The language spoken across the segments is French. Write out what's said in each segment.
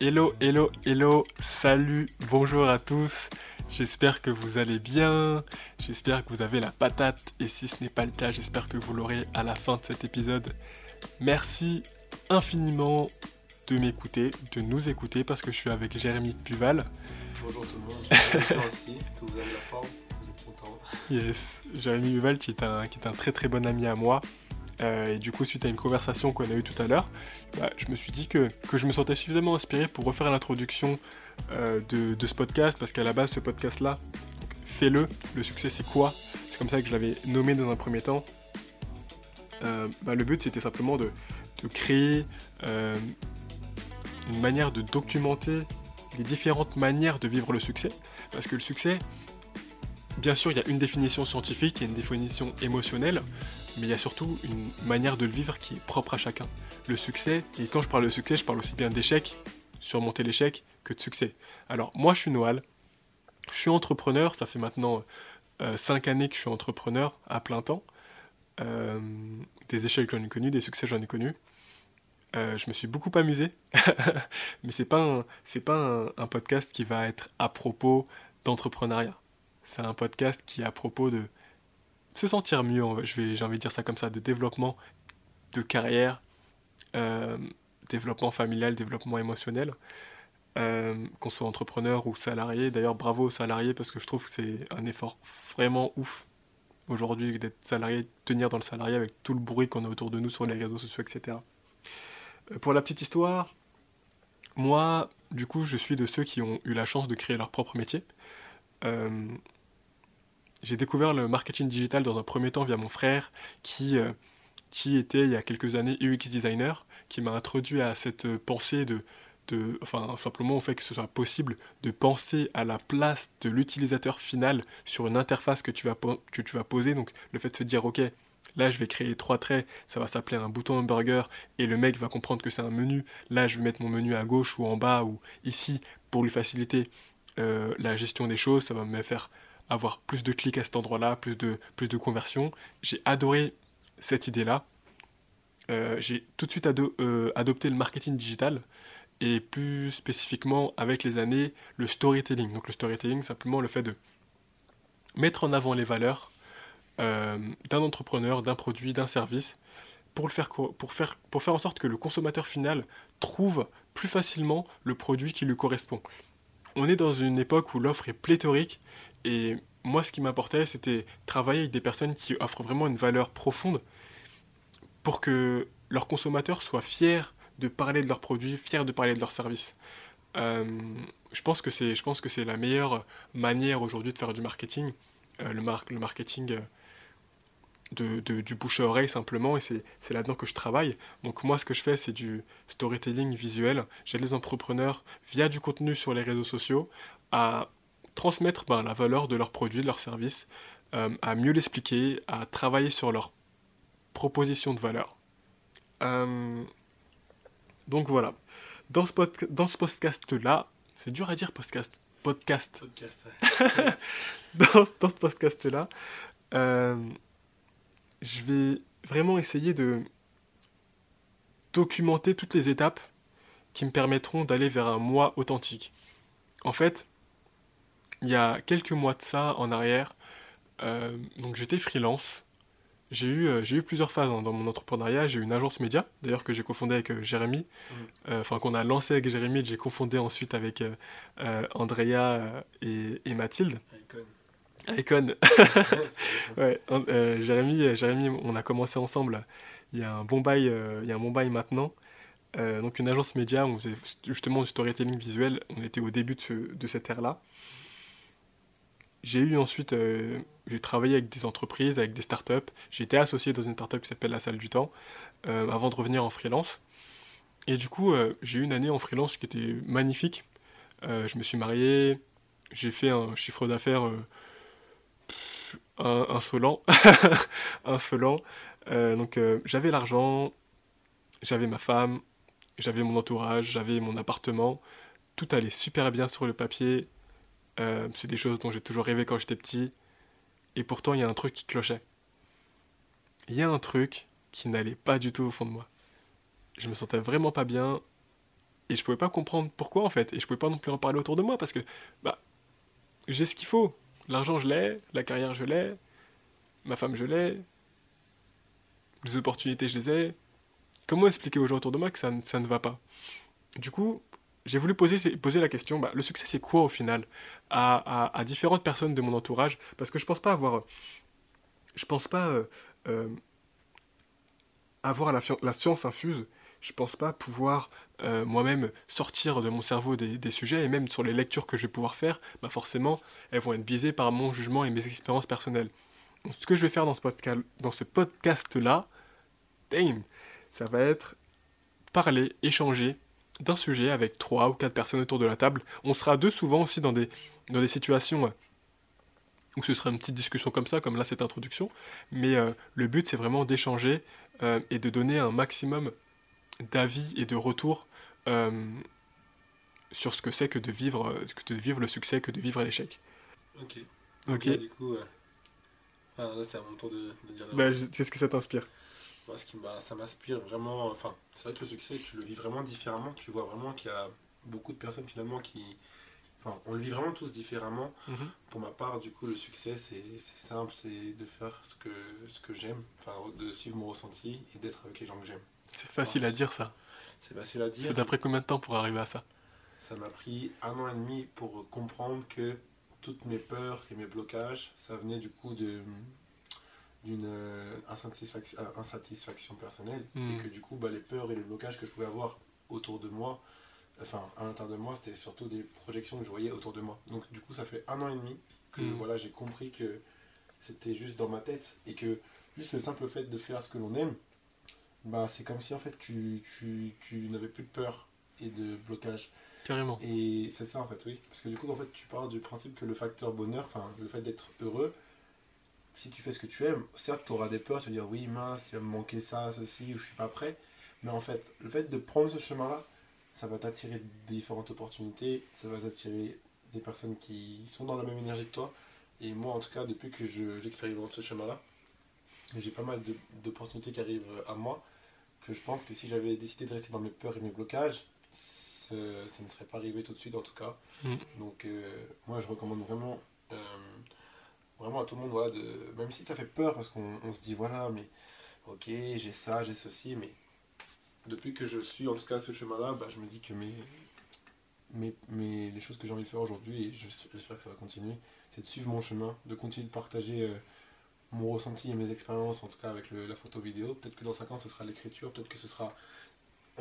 Hello, hello, hello, salut, bonjour à tous. J'espère que vous allez bien, j'espère que vous avez la patate et si ce n'est pas le cas, j'espère que vous l'aurez à la fin de cet épisode. Merci infiniment de m'écouter, de nous écouter parce que je suis avec Jérémy Puval. Bonjour tout le monde, que vous avez la forme, vous êtes content. Yes, Jérémy Puval qui est un, qui est un très très bon ami à moi. Euh, et du coup, suite à une conversation qu'on a eue tout à l'heure, bah, je me suis dit que, que, je me sentais suffisamment inspiré pour refaire l'introduction euh, de, de, ce podcast, parce qu'à la base, ce podcast-là, fais-le, le succès c'est quoi? C'est comme ça que je l'avais nommé dans un premier temps. Euh, bah, le but c'était simplement de, de créer une manière de documenter les différentes manières de vivre le succès, parce que le succès, bien sûr, il y a une définition scientifique et une définition émotionnelle, mais il y a surtout une manière de le vivre qui est propre à chacun. Le succès, et quand je parle de succès, je parle aussi bien d'échec, surmonter l'échec, que de succès. Alors, moi, je suis Noël, je suis entrepreneur, ça fait maintenant 5 euh, années que je suis entrepreneur à plein temps. Euh, des échecs, j'en ai connu, des succès, j'en ai connu. Euh, je me suis beaucoup amusé, mais c'est pas un, c'est pas un podcast qui va être à propos d'entrepreneuriat. C'est un podcast qui est à propos de se sentir mieux, j'ai envie de dire ça comme ça, de développement de carrière, euh, développement familial, développement émotionnel, euh, qu'on soit entrepreneur ou salarié. D'ailleurs, bravo aux salariés parce que je trouve que c'est un effort vraiment ouf aujourd'hui d'être salarié, tenir dans le salarié avec tout le bruit qu'on a autour de nous sur les réseaux sociaux, etc. Euh, pour la petite histoire, moi, du coup, je suis de ceux qui ont eu la chance de créer leur propre métier. J'ai découvert le marketing digital dans un premier temps via mon frère qui, euh, qui était il y a quelques années UX designer, qui m'a introduit à cette pensée de, de, enfin simplement au fait que ce soit possible de penser à la place de l'utilisateur final sur une interface que tu vas, que tu vas poser. Donc le fait de se dire ok, là je vais créer trois traits, ça va s'appeler un bouton hamburger et le mec va comprendre que c'est un menu. Là je vais mettre mon menu à gauche ou en bas ou ici pour lui faciliter euh, la gestion des choses, ça va me faire avoir plus de clics à cet endroit-là, plus de, plus de conversions. J'ai adoré cette idée-là. Euh, j'ai tout de suite euh, adopté le marketing digital et plus spécifiquement avec les années le storytelling. Donc le storytelling, simplement le fait de mettre en avant les valeurs euh, d'un entrepreneur, d'un produit, d'un service pour, le faire, pour, faire, pour faire en sorte que le consommateur final trouve plus facilement le produit qui lui correspond. On est dans une époque où l'offre est pléthorique et moi, ce qui m'importait, c'était travailler avec des personnes qui offrent vraiment une valeur profonde pour que leurs consommateurs soient fiers de parler de leurs produits, fiers de parler de leurs services. Euh, je pense que c'est, je pense que c'est la meilleure manière aujourd'hui de faire du marketing, euh, le, mar le marketing euh, de, du bouche à oreille simplement, et c'est là-dedans que je travaille. Donc moi, ce que je fais, c'est du storytelling visuel. J'aide les entrepreneurs via du contenu sur les réseaux sociaux à transmettre ben, la valeur de leurs produits, de leurs services, euh, à mieux l'expliquer, à travailler sur leur proposition de valeur. Euh, donc voilà. Dans ce, dans ce podcast-là, c'est dur à dire podcast. Podcast. Podcast, ouais. dans, dans, ce podcast-là, euh, je vais vraiment essayer de documenter toutes les étapes qui me permettront d'aller vers un moi authentique. En fait, il y a quelques mois de ça en arrière, euh, donc j'étais freelance. J'ai eu, euh, eu plusieurs phases hein, dans mon entrepreneuriat. J'ai eu une agence média, d'ailleurs que j'ai confondé avec euh, Jérémy, mmh. enfin qu'on a lancé avec Jérémy, j'ai confondé ensuite avec Andrea et, et, Mathilde. Icon. Icon. ouais, Jérémy, Jérémy, on a commencé ensemble il y a un bon bail, il y a un bon bail maintenant. donc une agence média, on faisait justement du storytelling visuel. On était au début de, ce, de cette ère-là. J'ai eu ensuite, euh, j'ai travaillé avec des entreprises, avec des startups. J'ai été associé dans une startup qui s'appelle La Salle du Temps, euh, avant de revenir en freelance. Et du coup, euh, j'ai eu une année en freelance qui était magnifique. je me suis marié, j'ai fait un chiffre d'affaires insolent. insolent. donc j'avais l'argent, j'avais ma femme, j'avais mon entourage, j'avais mon appartement. Tout allait super bien sur le papier euh, c'est des choses dont j'ai toujours rêvé quand j'étais petit. Et pourtant, il y a un truc qui clochait. Il y a un truc qui n'allait pas du tout au fond de moi. Je me sentais vraiment pas bien. Et je pouvais pas comprendre pourquoi en fait. Et je pouvais pas non plus en parler autour de moi parce que bah, j'ai ce qu'il faut. L'argent, je l'ai. La carrière, je l'ai. Ma femme, je l'ai. Les opportunités, je les ai. Comment expliquer aux gens autour de moi que ça, ça ne va pas? Du coup, j'ai voulu poser, la question, bah, le succès c'est quoi au final à, différentes personnes de mon entourage? Parce que je pense pas avoir... Je pense pas euh, euh, avoir la, science infuse. Je pense pas pouvoir euh, moi-même sortir de mon cerveau des, sujets et même sur les lectures que je vais pouvoir faire, bah forcément, elles vont être biaisées par mon jugement et mes expériences personnelles. Ce que je vais faire dans ce podcast-là, ça va être parler, échanger d'un sujet avec trois ou quatre personnes autour de la table. On sera deux souvent aussi dans des, dans des situations euh, où ce sera une petite discussion comme ça, comme là cette introduction. Mais euh, le but c'est vraiment d'échanger euh, et de donner un maximum d'avis et de retours sur ce que c'est que de vivre, que de vivre le succès, que de vivre l'échec. Ok. Ok. du coup, là c'est à mon tour de, dire. Bah, Qu'est-ce que ça t'inspire moi, ce qui ça m'inspire vraiment. Enfin, c'est vrai que le succès, tu le vis vraiment différemment. Tu vois vraiment qu'il y a beaucoup de personnes finalement qui. Enfin, on le vit vraiment tous différemment. Mhm. Pour ma part, du coup, le succès, c'est simple c'est de faire ce que, ce que j'aime, enfin, de suivre mon ressenti et d'être avec les gens que j'aime. C'est facile à dire, ça. C'est facile à dire. C'est d'après combien de temps pour arriver à ça? Ça m'a pris un an et demi pour comprendre que toutes mes peurs et mes blocages, ça venait du coup de, d'une euh, insatisfaction, euh, insatisfaction, personnelle et hmm. que du coup bah, les peurs et les blocages que je pouvais avoir autour de moi enfin à l'intérieur de moi c'était surtout des projections que je voyais autour de moi donc du coup ça fait un an et demi que hmm. voilà j'ai compris que c'était juste dans ma tête et que juste le simple fait de faire ce que l'on aime bah c'est comme si en fait tu, tu, tu n'avais plus de peur et de blocage carrément et c'est ça en fait oui parce que du coup en fait tu pars du principe que le facteur bonheur enfin le fait d'être heureux si tu fais ce que tu aimes, certes, tu auras des peurs, tu vas dire oui, mince, il va me manquer ça, ceci, ou je suis pas prêt. Mais en fait, le fait de prendre ce chemin-là, ça va t'attirer différentes opportunités, ça va t'attirer des personnes qui sont dans la même énergie que toi. Et moi, en tout cas, depuis que j'expérimente ce chemin-là, j'ai pas mal d'opportunités qui arrivent à moi, que je pense que si j'avais décidé de rester dans mes peurs et mes blocages, ça ne serait pas arrivé tout de suite en tout cas. Mm. Donc euh, moi, je recommande vraiment... Euh, vraiment à tout le monde, voilà, de, même si ça fait peur parce qu'on se dit, voilà, mais ok, j'ai ça, j'ai ceci, mais depuis que je suis en tout cas ce chemin-là, bah, je me dis que les choses que j'ai envie de faire aujourd'hui, et j'espère que ça va continuer, c'est de suivre mon chemin, de continuer de partager euh, mon ressenti et mes expériences, en tout cas avec la photo vidéo. Peut-être que dans 5 ans, ce sera l'écriture, peut-être que ce sera.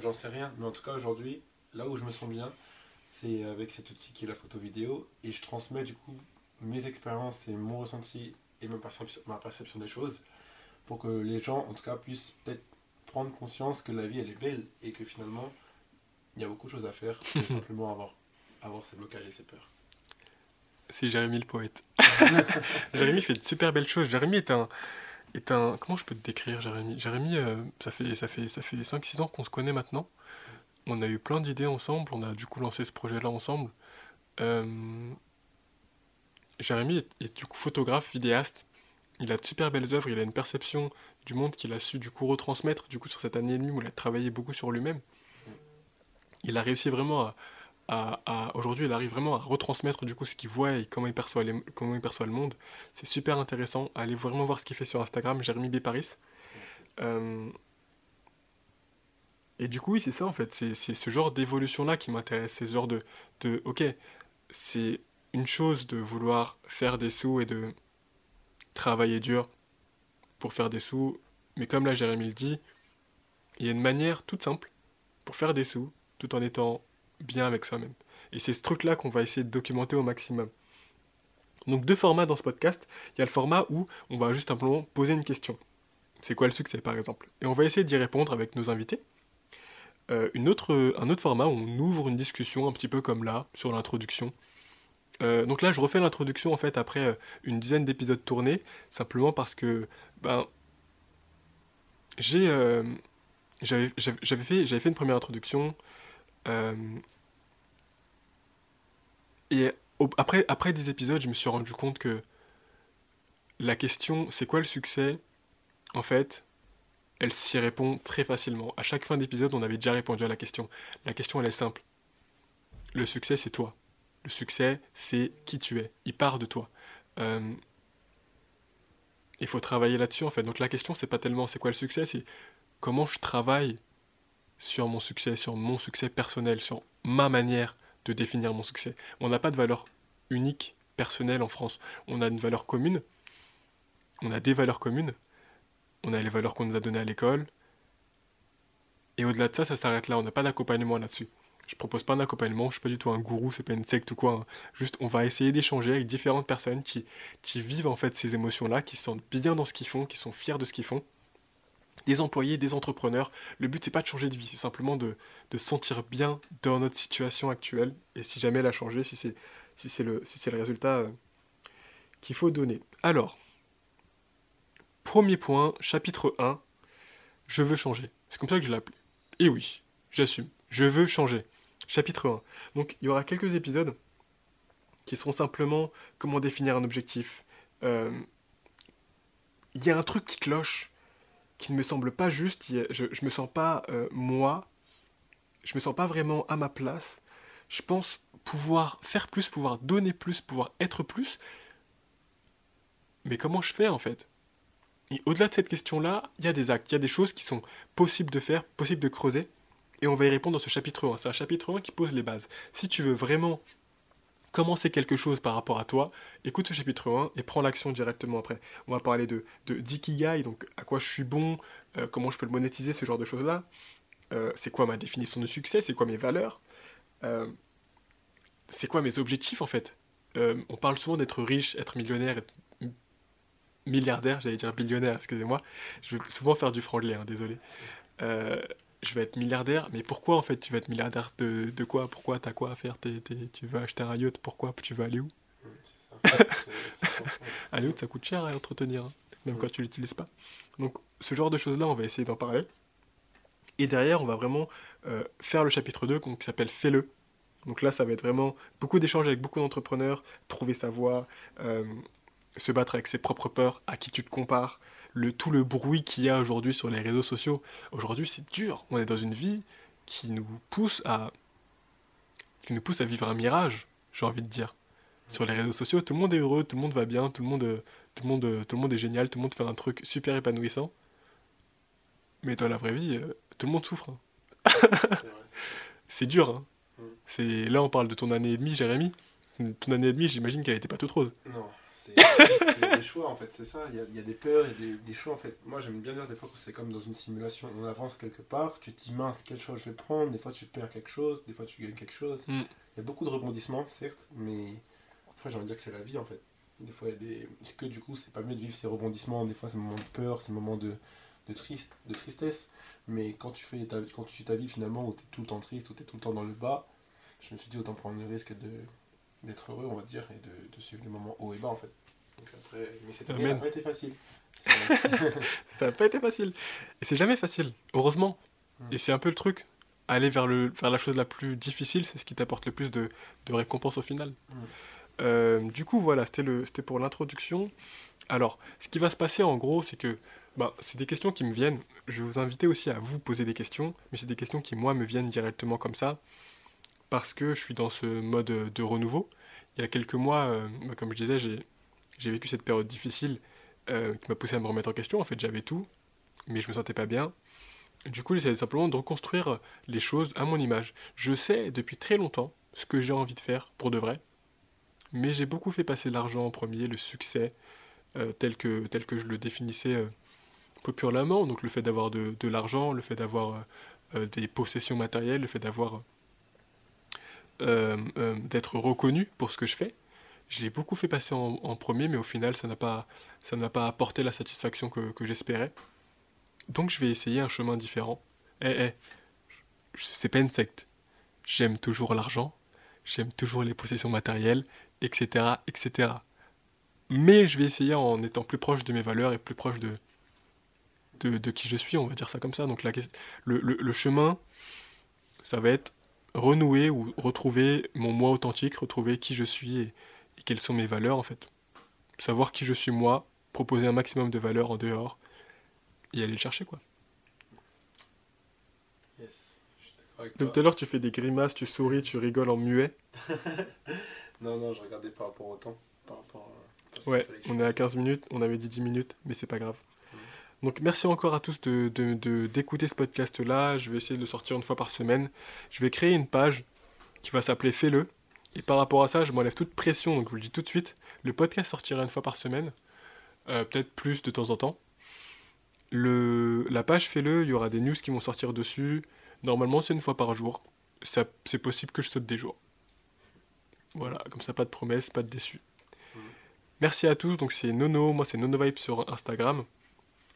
J'en sais rien, mais en tout cas aujourd'hui, là où je me sens bien, c'est avec cet outil qui est la photo vidéo, et je transmets du coup mes expériences et mon ressenti et ma perception, ma perception des choses pour que les gens, en tout cas, puissent peut-être prendre conscience que la vie, elle est belle et que finalement, il y a beaucoup de choses à faire que simplement avoir, avoir ses blocages et ses peurs. C'est Jérémy le poète. Jérémy fait de super belles choses. Jérémy est un, est un... Comment je peux te décrire, Jérémy? Jérémy, euh, ça fait, ça fait, ça fait 5-6 ans qu'on se connaît maintenant. On a eu plein d'idées ensemble. On a du coup lancé ce projet-là ensemble. Euh, Jérémy est, du coup photographe, vidéaste. Il a de super belles œuvres, il a une perception du monde qu'il a su du coup retransmettre du coup sur cette année et demie où il a travaillé beaucoup sur lui-même. Il a réussi vraiment à, aujourd'hui il arrive vraiment à retransmettre du coup ce qu'il voit et comment il perçoit, comment il perçoit le monde. C'est super intéressant. Allez vraiment voir ce qu'il fait sur Instagram, Jérémy B. Paris. Euh, et du coup, oui, c'est ça en fait. C'est ce genre d'évolution-là qui m'intéresse. C'est ce genre de, de ok, c'est une chose de vouloir faire des sous et de travailler dur pour faire des sous, mais comme là Jérémy le dit, il y a une manière toute simple pour faire des sous tout en étant bien avec soi-même. Et c'est ce truc-là qu'on va essayer de documenter au maximum. Donc deux formats dans ce podcast. Il y a le format où on va juste simplement poser une question. C'est quoi le succès par exemple? Et on va essayer d'y répondre avec nos invités. Euh, un autre format où on ouvre une discussion un petit peu comme là, sur l'introduction, euh, donc là, je refais l'introduction en fait après euh, une dizaine d'épisodes tournés, simplement parce que ben j'ai euh, j'avais fait une première introduction et après après 10 épisodes, je me suis rendu compte que la question c'est quoi le succès? En fait elle s'y répond très facilement. À chaque fin d'épisode, on avait déjà répondu à la question. La question, elle est simple. Le succès, c'est toi. Le succès, c'est qui tu es. Il part de toi. Euh, il faut travailler là-dessus, en fait. Donc la question, c'est pas tellement c'est quoi le succès, c'est comment je travaille sur mon succès, sur mon succès personnel, sur ma manière de définir mon succès. On n'a pas de valeur unique, personnelle en France. On a une valeur commune. On a des valeurs communes on a les valeurs qu'on nous a données à l'école. Et au-delà de ça, ça s'arrête là. On n'a pas d'accompagnement là-dessus. Je propose pas un accompagnement, je suis pas du tout un gourou, c'est pas une secte ou quoi. Hein. Juste, on va essayer d'échanger avec différentes personnes qui, qui vivent en fait ces émotions-là, qui se sentent bien dans ce qu'ils font, qui sont fiers de ce qu'ils font. Des employés, des entrepreneurs. Le but, c'est pas de changer de vie, c'est simplement de, de sentir bien dans notre situation actuelle. Et si jamais elle a changé, si c'est si c'est le, si le résultat euh, qu'il faut donner. Alors, Premier point, chapitre 1, je veux changer. C'est comme ça que je l'ai appelé. Et oui, j'assume, je veux changer. Chapitre 1. Donc il y aura quelques épisodes qui seront simplement comment définir un objectif. Euh, il y a un truc qui cloche, qui ne me semble pas juste. Je, ne me sens pas euh, moi. Je me sens pas vraiment à ma place. Je pense pouvoir faire plus, pouvoir donner plus, pouvoir être plus. Mais comment je fais en fait? Et au-delà de cette question-là, il y a des actes, il y a des choses qui sont possibles de faire, possibles de creuser, et on va y répondre dans ce chapitre 1. C'est un chapitre 1 qui pose les bases. Si tu veux vraiment commencer quelque chose par rapport à toi, écoute ce chapitre 1 et prends l'action directement après. On va parler de, de d'ikigai, donc à quoi je suis bon, euh, comment je peux le monétiser, ce genre de choses-là. Euh, c'est quoi ma définition de succès, c'est quoi mes valeurs, euh, c'est quoi mes objectifs en fait. on parle souvent d'être riche, être millionnaire, être milliardaire, j'allais dire billionnaire, excusez-moi. Je vais souvent faire du franglais, hein, désolé. Je vais être milliardaire, mais pourquoi en fait tu vas être milliardaire de, de quoi? Pourquoi T'as quoi à faire? Tu veux acheter un yacht, pourquoi? Tu veux aller où? Ça. un yacht, ça coûte cher à entretenir, hein, même quand tu l'utilises pas. Donc ce genre de choses-là, on va essayer d'en parler. Et derrière, on va vraiment euh, faire le chapitre 2 qui s'appelle Fais-le. Donc là, ça va être vraiment beaucoup d'échanges avec beaucoup d'entrepreneurs, trouver sa voie, euh, se battre avec ses propres peurs, à qui tu te compares, le, tout le bruit qu'il y a aujourd'hui sur les réseaux sociaux. Aujourd'hui, c'est dur. On est dans une vie qui nous pousse à qui nous pousse à vivre un mirage, j'ai envie de dire. Sur les réseaux sociaux, tout le monde est heureux, tout le monde va bien, tout le monde, tout le monde, tout le monde est génial, tout le monde fait un truc super épanouissant. Mais dans la vraie vie, euh, tout le monde souffre. Hein. c'est dur. Hein. Mm. C'est là, on parle de ton année et demie, Jérémy. Ton année et demie, j'imagine qu'elle n'était pas toute rose. Non. C'est des choix en fait, c'est ça. Il y, a, il y, a, des peurs et des, des, choix en fait. Moi j'aime bien dire des fois que c'est comme dans une simulation. On avance quelque part, tu te dis mince, quel choix je vais prendre. Des fois tu perds quelque chose, des fois tu gagnes quelque chose. Mm. Il y a beaucoup de rebondissements certes, mais fois j'ai envie de dire que c'est la vie en fait. Des fois il y a des. Est-ce que du coup c'est pas mieux de vivre ces rebondissements? Des fois c'est moments de peur, ces moments de, de, triste, de tristesse. Mais quand tu, fais ta, quand tu suis ta vie finalement où tu es tout le temps triste, où tu es tout le temps dans le bas, je me suis dit autant prendre le risque de d'être heureux, on va dire, et de, de suivre les moments hauts et bas en fait mais cette année, ça n'a pas été facile. ça n'a pas été facile. Et c'est jamais facile, heureusement. Mm. Et c'est un peu le truc. Aller vers, le, vers la chose la plus difficile, c'est ce qui t'apporte le plus de, de récompense au final. Mm. Euh, du coup, voilà, c'était pour l'introduction. Alors, ce qui va se passer en gros, c'est que bah, c'est des questions qui me viennent. Je vais vous inviter aussi à vous poser des questions, mais c'est des questions qui, moi, me viennent directement comme ça, parce que je suis dans ce mode de renouveau. Il y a quelques mois, euh, bah, comme je disais, j'ai vécu cette période difficile euh, qui m'a poussé à me remettre en question. En fait, j'avais tout, mais je me sentais pas bien. Du coup, j'essaie simplement de reconstruire les choses à mon image. Je sais depuis très longtemps ce que j'ai envie de faire pour de vrai, mais j'ai beaucoup fait passer l'argent en premier, le succès, euh, tel, que, tel que je le définissais euh, populièrement. Donc le fait d'avoir de l'argent, le fait d'avoir des possessions matérielles, le fait d'avoir d'être reconnu pour ce que je fais je l'ai beaucoup fait passer en, premier, mais au final, ça n'a pas, pas apporté la satisfaction que, j'espérais. Donc, je vais essayer un chemin différent. Eh, eh, c'est pas une secte. J'aime toujours l'argent, j'aime toujours les possessions matérielles, etc., etc. Mais je vais essayer en étant plus proche de mes valeurs et plus proche de, de, qui je suis, on va dire ça comme ça. Donc, la, le, le chemin, ça va être renouer ou retrouver mon moi authentique, retrouver qui je suis et, quelles sont mes valeurs en fait. Savoir qui je suis moi, proposer un maximum de valeurs en dehors et aller le chercher quoi. Yes, je suis d'accord avec toi. Donc tout à l'heure tu fais des grimaces, tu souris, tu rigoles en muet. non, non, je regardais par rapport au temps. Par rapport, ouais, on est à 15 minutes, on avait dit 10 minutes, mais c'est pas grave. Donc merci encore à tous de, de- de- d'écouter ce podcast-là. Je vais essayer de le sortir une fois par semaine. Je vais créer une page qui va s'appeler Fais-le. Et par rapport à ça, je m'enlève toute pression, donc je vous le dis tout de suite. Le podcast sortira une fois par semaine, euh, peut-être plus de temps en temps. Le, la page Fais-le, il y aura des news qui vont sortir dessus. Normalement, c'est une fois par jour. C'est possible que je saute des jours. Voilà, comme ça, pas de promesses, pas de déçus. Mhm. Merci à tous, donc c'est Nono, moi c'est Nono Vibe sur Instagram.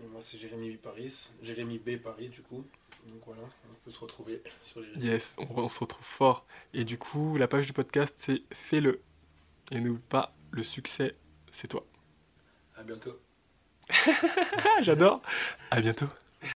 Et Moi, c'est Jérémy B. Paris. Jérémy B. Paris, du coup. Donc voilà, on peut se retrouver sur les réseaux. Yes, on, on se retrouve fort. Et du coup, la page du podcast c'est Fais-le. Et n'oublie pas, le succès, c'est toi. À bientôt. J'adore. À bientôt.